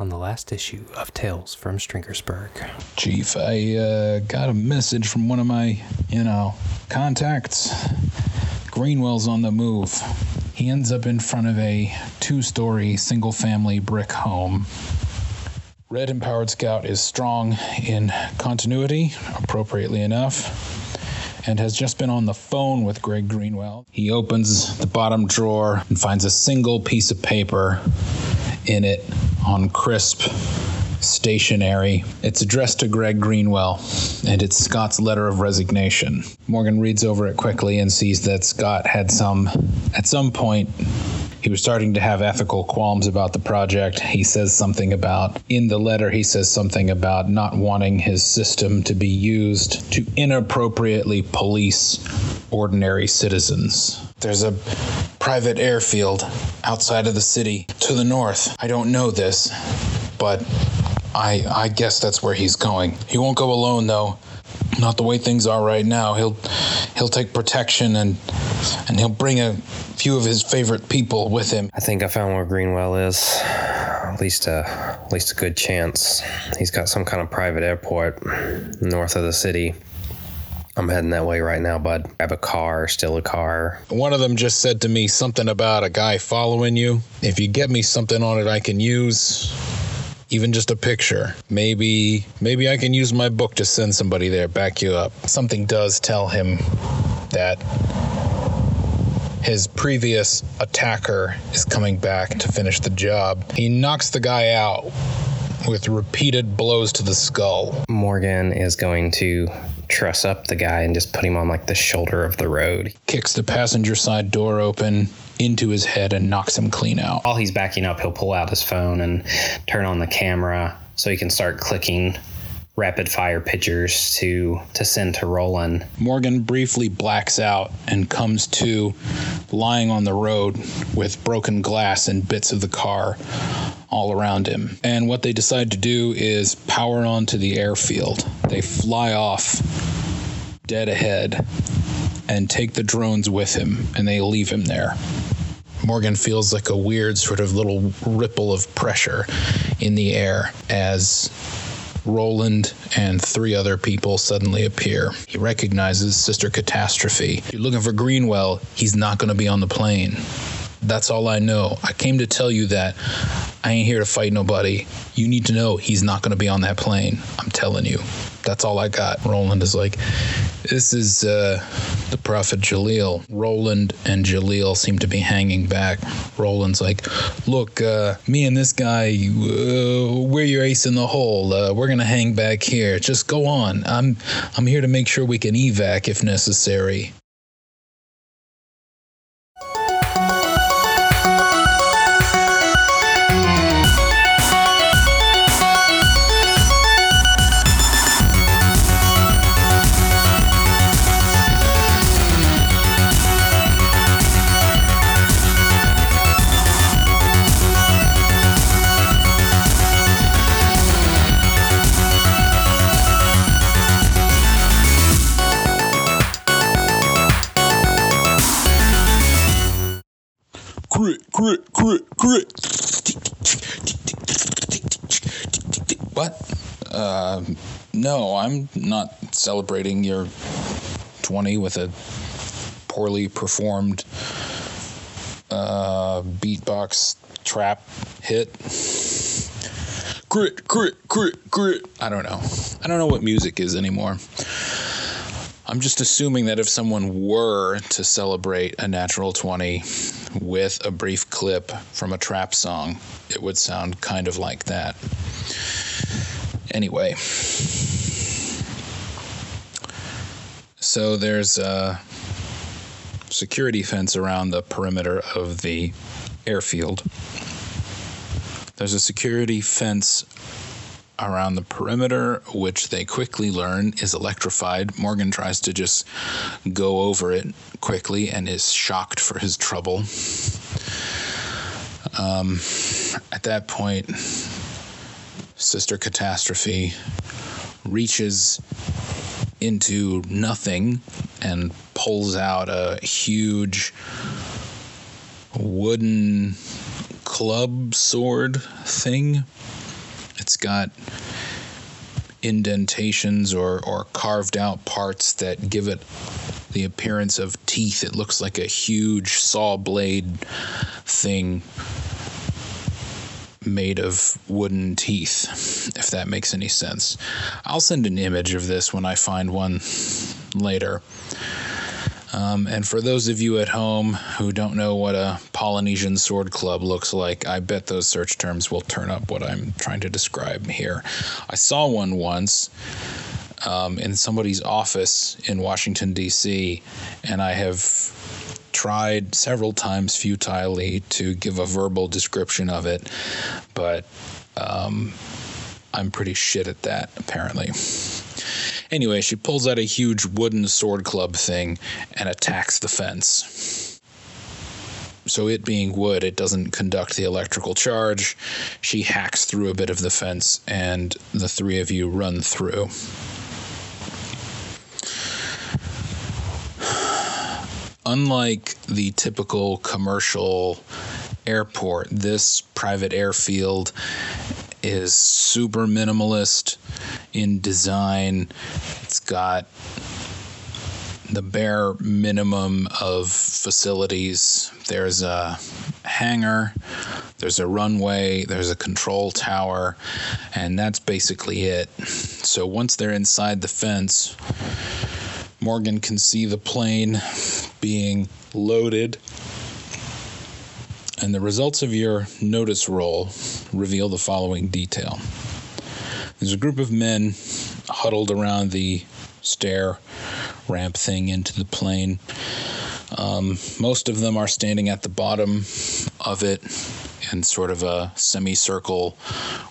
on the last issue of Tales from Stringersburg. Chief, I uh, got a message from one of my, you know, contacts. Greenwell's on the move. He ends up in front of a two story single family brick home. Red Empowered Scout is strong in continuity, appropriately enough, and has just been on the phone with Greg Greenwell. He opens the bottom drawer and finds a single piece of paper in it on crisp stationery. It's addressed to Greg Greenwell, and it's Scott's letter of resignation. Morgan reads over it quickly and sees that Scott had some, at some point, he was starting to have ethical qualms about the project. He says something about, in the letter, he says something about not wanting his system to be used to inappropriately police ordinary citizens. There's a private airfield outside of the city to the north. I don't know this, but I I guess that's where he's going. He won't go alone though. Not the way things are right now. He'll he'll take protection and and he'll bring a few of his favorite people with him. I think I found where Greenwell is. At least a at least a good chance. He's got some kind of private airport north of the city. I'm heading that way right now, bud. I have a car, still a car. One of them just said to me something about a guy following you. If you get me something on it I can use, even just a picture. Maybe maybe I can use my book to send somebody there, back you up. Something does tell him that his previous attacker is coming back to finish the job. He knocks the guy out with repeated blows to the skull. Morgan is going to truss up the guy and just put him on like the shoulder of the road. Kicks the passenger side door open into his head and knocks him clean out. While he's backing up, he'll pull out his phone and turn on the camera so he can start clicking rapid fire pictures to to send to Roland. Morgan briefly blacks out and comes to lying on the road with broken glass and bits of the car all around him. And what they decide to do is power onto the airfield. They fly off dead ahead and take the drones with him and they leave him there. Morgan feels like a weird sort of little ripple of pressure in the air as Roland and three other people suddenly appear. He recognizes Sister Catastrophe. You're looking for Greenwell, he's not going to be on the plane. That's all I know. I came to tell you that I ain't here to fight nobody. You need to know he's not going to be on that plane. I'm telling you. That's all I got. Roland is like, this is uh, the Prophet Jaleel. Roland and Jaleel seem to be hanging back. Roland's like, look, uh, me and this guy, uh, we're your ace in the hole. Uh, we're gonna hang back here. Just go on. I'm, I'm here to make sure we can evac if necessary. What? Uh, no, I'm not celebrating your 20 with a poorly performed uh, beatbox trap hit. Crit, crit, crit, crit. I don't know. I don't know what music is anymore. I'm just assuming that if someone were to celebrate a natural 20 with a brief clip from a trap song, it would sound kind of like that. Anyway, so there's a security fence around the perimeter of the airfield. There's a security fence around the perimeter, which they quickly learn is electrified. Morgan tries to just go over it quickly and is shocked for his trouble. Um, at that point, Sister Catastrophe reaches into nothing and pulls out a huge wooden club sword thing. It's got indentations or, or carved out parts that give it the appearance of teeth. It looks like a huge saw blade thing made of wooden teeth, if that makes any sense. I'll send an image of this when I find one later. Um, and for those of you at home who don't know what a Polynesian sword club looks like, I bet those search terms will turn up what I'm trying to describe here. I saw one once um, in somebody's office in Washington, D.C., and I have tried several times futilely to give a verbal description of it, but um, I'm pretty shit at that, apparently. Anyway, she pulls out a huge wooden sword club thing and attacks the fence. So, it being wood, it doesn't conduct the electrical charge. She hacks through a bit of the fence, and the three of you run through. Unlike the typical commercial airport, this private airfield is super minimalist in design. It's got the bare minimum of facilities. There's a hangar, there's a runway, there's a control tower, and that's basically it. So once they're inside the fence, Morgan can see the plane being loaded. And the results of your notice roll reveal the following detail. There's a group of men huddled around the stair ramp thing into the plane. Um, most of them are standing at the bottom of it in sort of a semicircle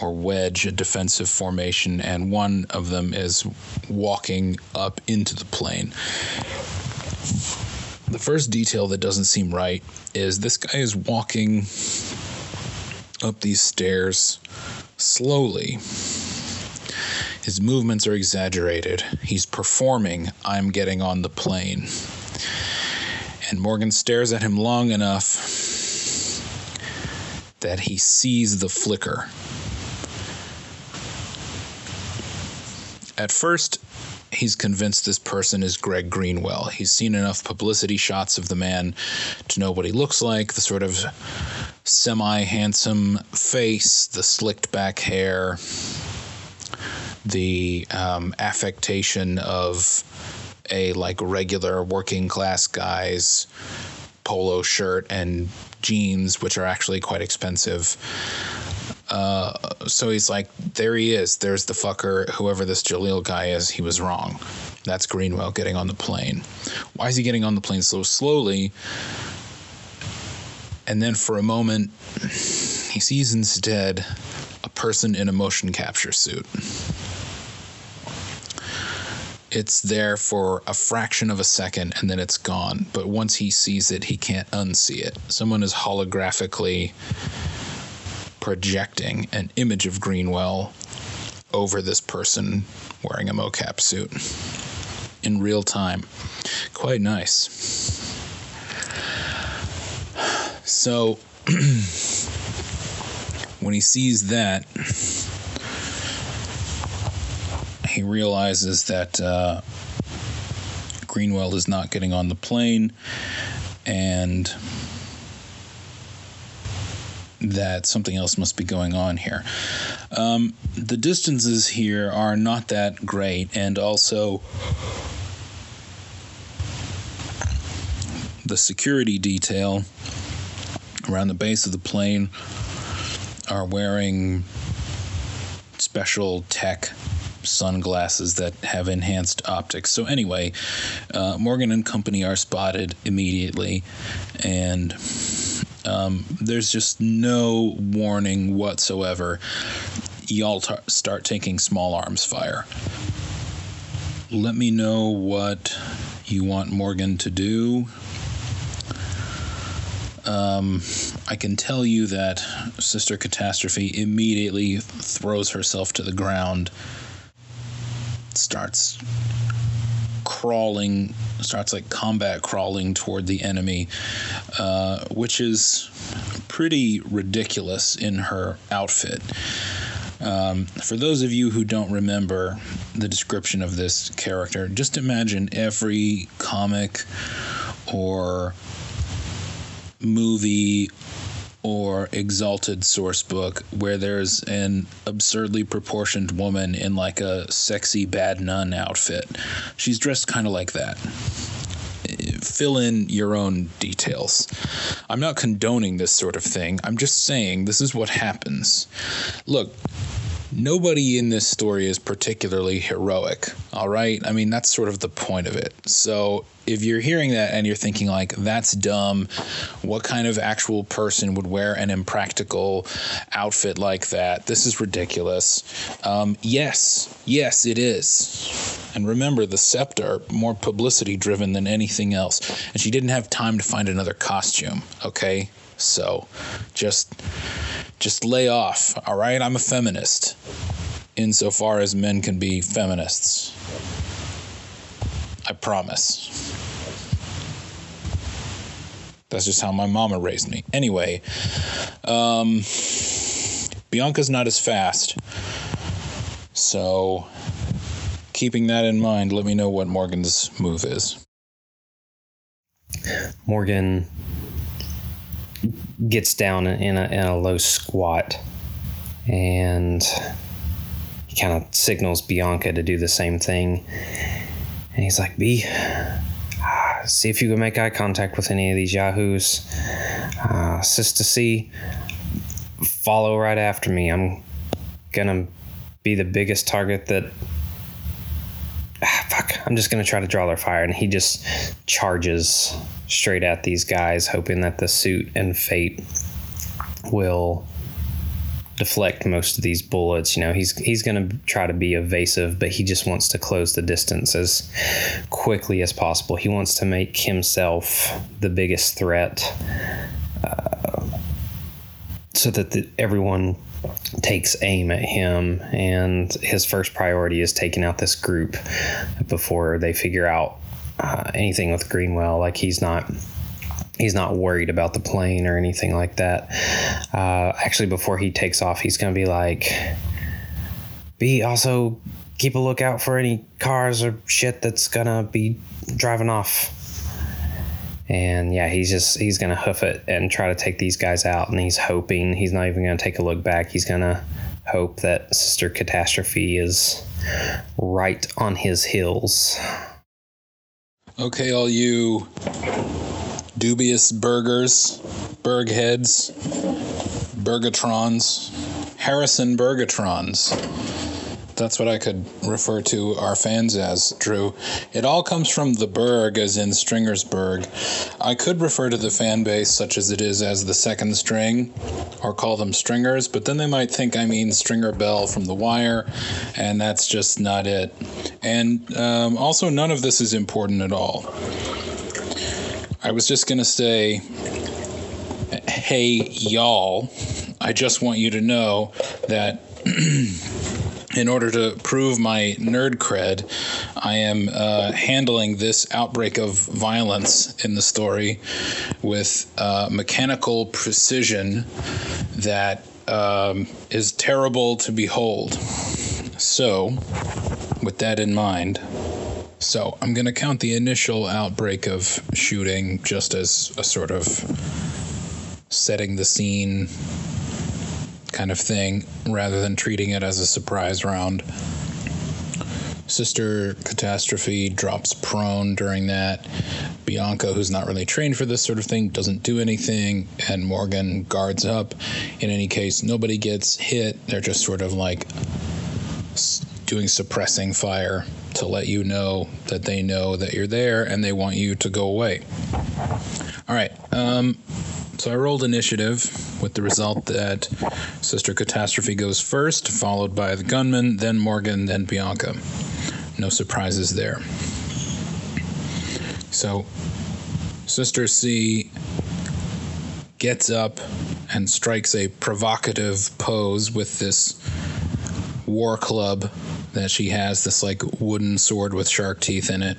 or wedge, a defensive formation, and one of them is walking up into the plane. The first detail that doesn't seem right is this guy is walking up these stairs slowly. His movements are exaggerated. He's performing, I'm getting on the plane. And Morgan stares at him long enough that he sees the flicker. At first, he's convinced this person is Greg Greenwell. He's seen enough publicity shots of the man to know what he looks like the sort of semi handsome face, the slicked back hair, the um, affectation of a like regular working class guy's polo shirt and jeans, which are actually quite expensive. Uh, so he's like, there he is. There's the fucker. Whoever this Jaleel guy is, he was wrong. That's Greenwell getting on the plane. Why is he getting on the plane so slowly? And then for a moment, he sees instead a person in a motion capture suit. It's there for a fraction of a second and then it's gone. But once he sees it, he can't unsee it. Someone is holographically projecting an image of Greenwell over this person wearing a mocap suit in real time. Quite nice. So, when he sees that, he realizes that uh, Greenwell is not getting on the plane and that something else must be going on here. Um, the distances here are not that great, and also the security detail around the base of the plane are wearing special tech sunglasses that have enhanced optics. So anyway, uh, Morgan and Company are spotted immediately, and um, there's just no warning whatsoever. Y'all t- start taking small arms fire. Let me know what you want Morgan to do. Um, I can tell you that Sister Catastrophe immediately throws herself to the ground, starts crawling, starts like combat crawling toward the enemy, uh, which is pretty ridiculous in her outfit. Um, for those of you who don't remember the description of this character, just imagine every comic or movie or exalted source book where there's an absurdly proportioned woman in like a sexy bad nun outfit. She's dressed kind of like that. Fill in your own details. I'm not condoning this sort of thing. I'm just saying this is what happens. Look, nobody in this story is particularly heroic, all right? I mean, that's sort of the point of it. So if you're hearing that and you're thinking, like, that's dumb, what kind of actual person would wear an impractical outfit like that? This is ridiculous. Um, yes, yes, it is. And remember, the scepter, more publicity driven than anything else. And she didn't have time to find another costume, okay? So just just lay off, all right? I'm a feminist insofar as men can be feminists. I promise. That's just how my mama raised me. Anyway, um, Bianca's not as fast. So, keeping that in mind, let me know what Morgan's move is. Morgan gets down in a, in a low squat and he kind of signals Bianca to do the same thing. And he's like, B, uh, see if you can make eye contact with any of these yahoos. Uh, Sister C, follow right after me. I'm gonna be the biggest target that. Fuck, I'm just gonna try to draw their fire. And he just charges straight at these guys, hoping that the suit and fate will deflect most of these bullets. You know, he's he's going to try to be evasive, but he just wants to close the distance as quickly as possible. He wants to make himself the biggest threat, uh, so that the, everyone takes aim at him. And his first priority is taking out this group before they figure out uh, anything with Greenwell. Like he's not he's not worried about the plane or anything like that. Uh, actually, before he takes off, he's gonna be like, "B, also keep a lookout for any cars or shit that's gonna be driving off." And yeah, he's just he's gonna hoof it and try to take these guys out. And he's hoping he's not even gonna take a look back. He's gonna hope that Sister Catastrophe is right on his heels. Okay, all you dubious burgers, burgheads, burgatrons, Harrison burgatrons. That's what I could refer to our fans as, Drew. It all comes from the Berg, as in Stringersburg. I could refer to the fan base, such as it is, as the second string, or call them stringers, but then they might think I mean Stringer Bell from The Wire, and that's just not it. And um, also, none of this is important at all. I was just going to say, hey, y'all, I just want you to know that. in order to prove my nerd cred, I am uh, handling this outbreak of violence in the story with uh, mechanical precision that um, is terrible to behold. So, with that in mind, so I'm going to count the initial outbreak of shooting just as a sort of setting the scene kind of thing rather than treating it as a surprise round. Sister Catastrophe drops prone during that. Bianca, who's not really trained for this sort of thing, doesn't do anything, and Morgan guards up. In any case, nobody gets hit. They're just sort of like doing suppressing fire to let you know that they know that you're there and they want you to go away. All right. Um, so I rolled initiative with the result that Sister Catastrophe goes first, followed by the gunman, then Morgan, then Bianca. No surprises there. So Sister C gets up and strikes a provocative pose with this war club that she has, this like wooden sword with shark teeth in it.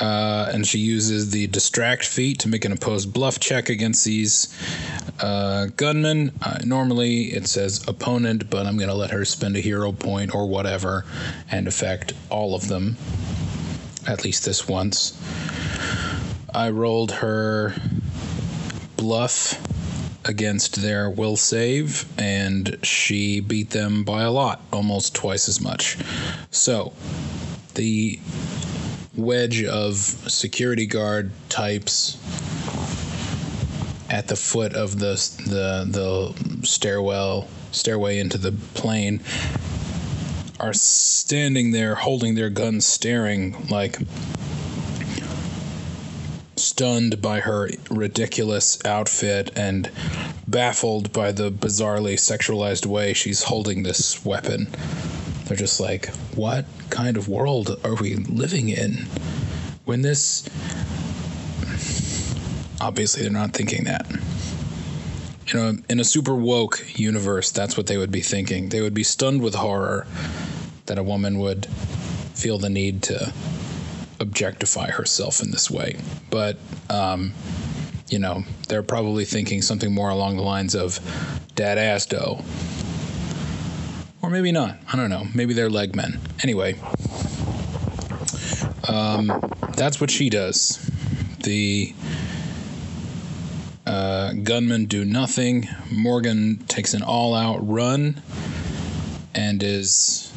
Uh, and she uses the distract feat to make an opposed bluff check against these Uh, gunman, uh, normally it says opponent, but I'm going to let her spend a hero point or whatever and affect all of them, at least this once. I rolled her bluff against their will save, and she beat them by a lot, almost twice as much. So, the wedge of security guard types at the foot of the the the stairwell stairway into the plane are standing there holding their guns staring like stunned by her ridiculous outfit and baffled by the bizarrely sexualized way she's holding this weapon. They're just like, what kind of world are we living in? When this. Obviously, they're not thinking that. You know, in a super woke universe, that's what they would be thinking. They would be stunned with horror that a woman would feel the need to objectify herself in this way. But, um, you know, they're probably thinking something more along the lines of dad ass dough. Or maybe not. I don't know. Maybe they're leg men. Anyway, um, that's what she does. The uh, gunmen do nothing. Morgan takes an all out run and is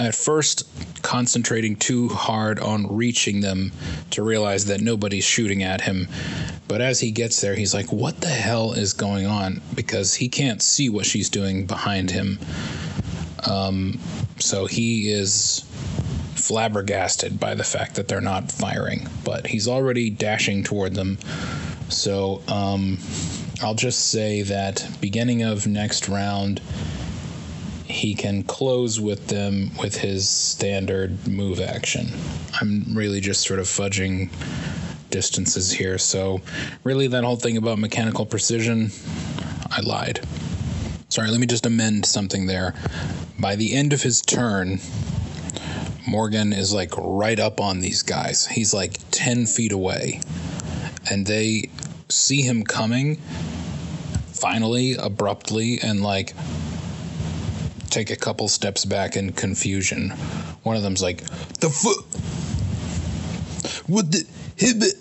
at first concentrating too hard on reaching them to realize that nobody's shooting at him. But as he gets there, he's like, What the hell is going on? Because he can't see what she's doing behind him. Um, so he is flabbergasted by the fact that they're not firing, but he's already dashing toward them. So um, I'll just say that beginning of next round, he can close with them with his standard move action. I'm really just sort of fudging distances here. So, really, that whole thing about mechanical precision, I lied. Sorry, let me just amend something there. By the end of his turn, Morgan is like right up on these guys. He's like 10 feet away. And they see him coming finally, abruptly, and like take a couple steps back in confusion. One of them's like, "The foot, what the hibbit?"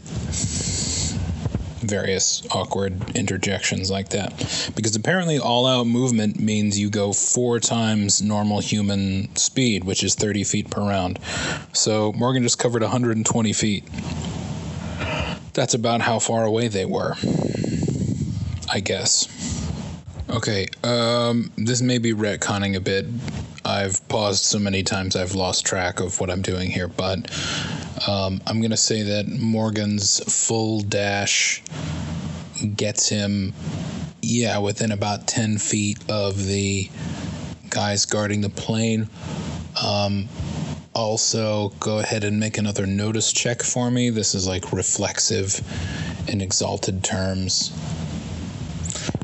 Various awkward interjections like that, because apparently all-out movement means you go four times normal human speed, which is 30 feet per round. So Morgan just covered 120 feet. That's about how far away they were, I guess. Okay, um, this may be retconning a bit. I've paused so many times I've lost track of what I'm doing here, but um, I'm going to say that Morgan's full dash gets him, yeah, within about 10 feet of the guys guarding the plane. Um, also, go ahead and make another notice check for me. This is like reflexive in exalted terms.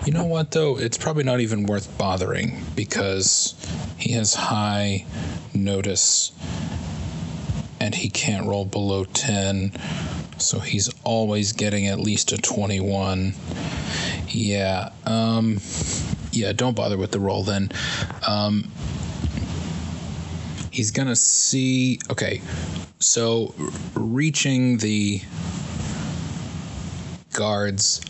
You know what, though? It's probably not even worth bothering because he has high notice and he can't roll below 10. So he's always getting at least a 21. Yeah. Um, yeah, don't bother with the roll then. Um, he's going to see. Okay. So reaching the guards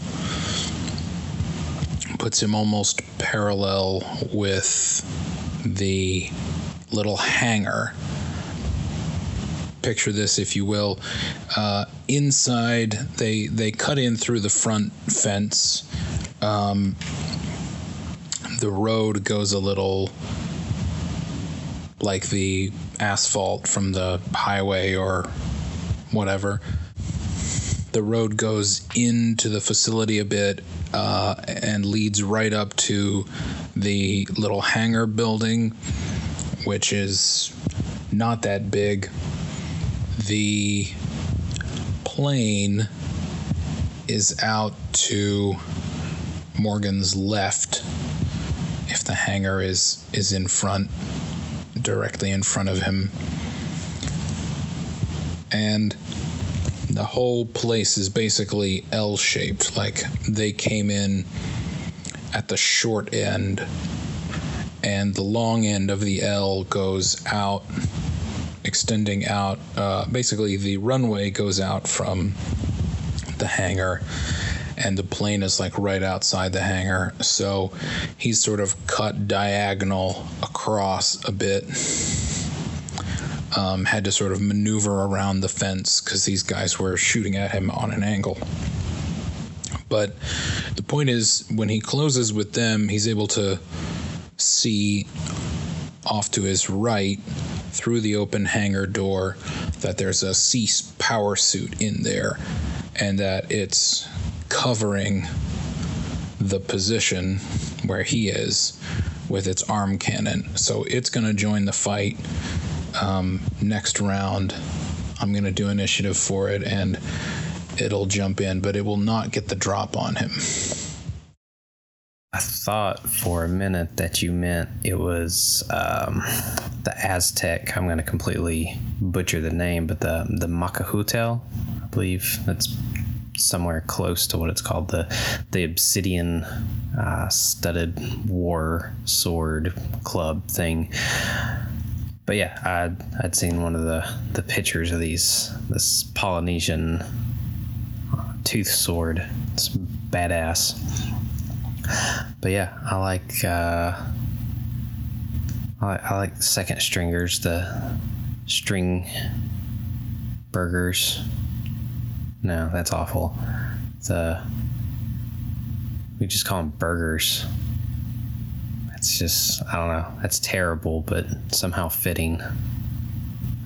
puts him almost parallel with the little hangar. Picture this, if you will. Uh, inside, they they cut in through the front fence. Um, the road goes a little like the asphalt from the highway or whatever. The road goes into the facility a bit uh, and leads right up to the little hangar building, which is not that big. The plane is out to Morgan's left if the hangar is is in front directly in front of him and the whole place is basically L shaped. Like they came in at the short end, and the long end of the L goes out, extending out. Uh, basically, the runway goes out from the hangar and the plane is like right outside the hangar. So he's sort of cut diagonal across a bit. Um, had to sort of maneuver around the fence because these guys were shooting at him on an angle. But the point is, when he closes with them, he's able to see off to his right through the open hangar door that there's a cease power suit in there and that it's covering the position where he is with its arm cannon. So it's going to join the fight um, next round. I'm going to do initiative for it and it'll jump in, but it will not get the drop on him. I thought for a minute that you meant it was um, the Aztec. I'm going to completely butcher the name, but the the Macahutel, I believe that's somewhere close to what it's called the the obsidian uh, studded war sword club thing. But yeah, I'd I'd seen one of the the pictures of these this Polynesian tooth sword. It's badass. But yeah, I like uh, I like, I like second stringers, the string burgers. No, that's awful. The we just call them burgers. It's just I don't know. That's terrible, but somehow fitting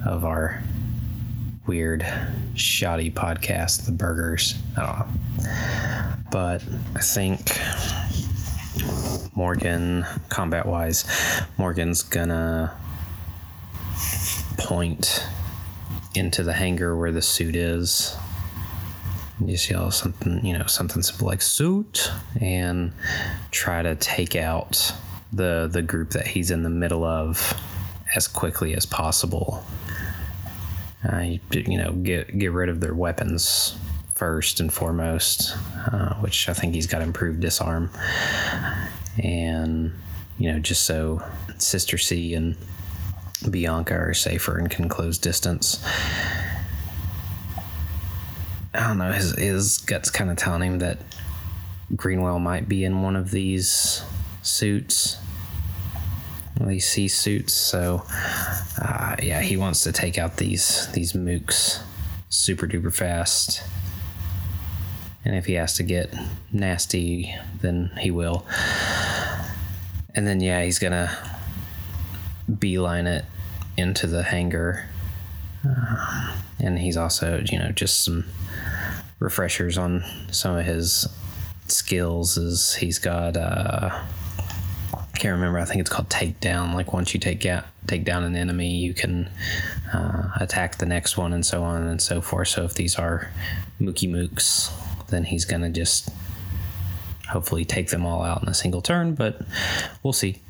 of our weird, shoddy podcast, the burgers. I don't know. But I think Morgan, combat wise, Morgan's gonna point into the hangar where the suit is. You just yell something, you know, something simple like suit and try to take out the the group that he's in the middle of as quickly as possible. Uh, you, you know, get get rid of their weapons first and foremost, uh, which I think he's got improved disarm, and you know, just so Sister C and Bianca are safer and can close distance. I don't know. His his gut's kind of telling him that Greenwell might be in one of these suits, these sea suits. So, uh, yeah, he wants to take out these these mooks super duper fast. And if he has to get nasty, then he will. And then yeah, he's gonna beeline it into the hangar. Uh, and he's also, you know, just some refreshers on some of his skills. Is he's got uh, can't remember. I think it's called takedown. Like once you take out take down an enemy, you can uh, attack the next one, and so on and so forth. So if these are Mookie Mooks, then he's gonna just hopefully take them all out in a single turn. But we'll see.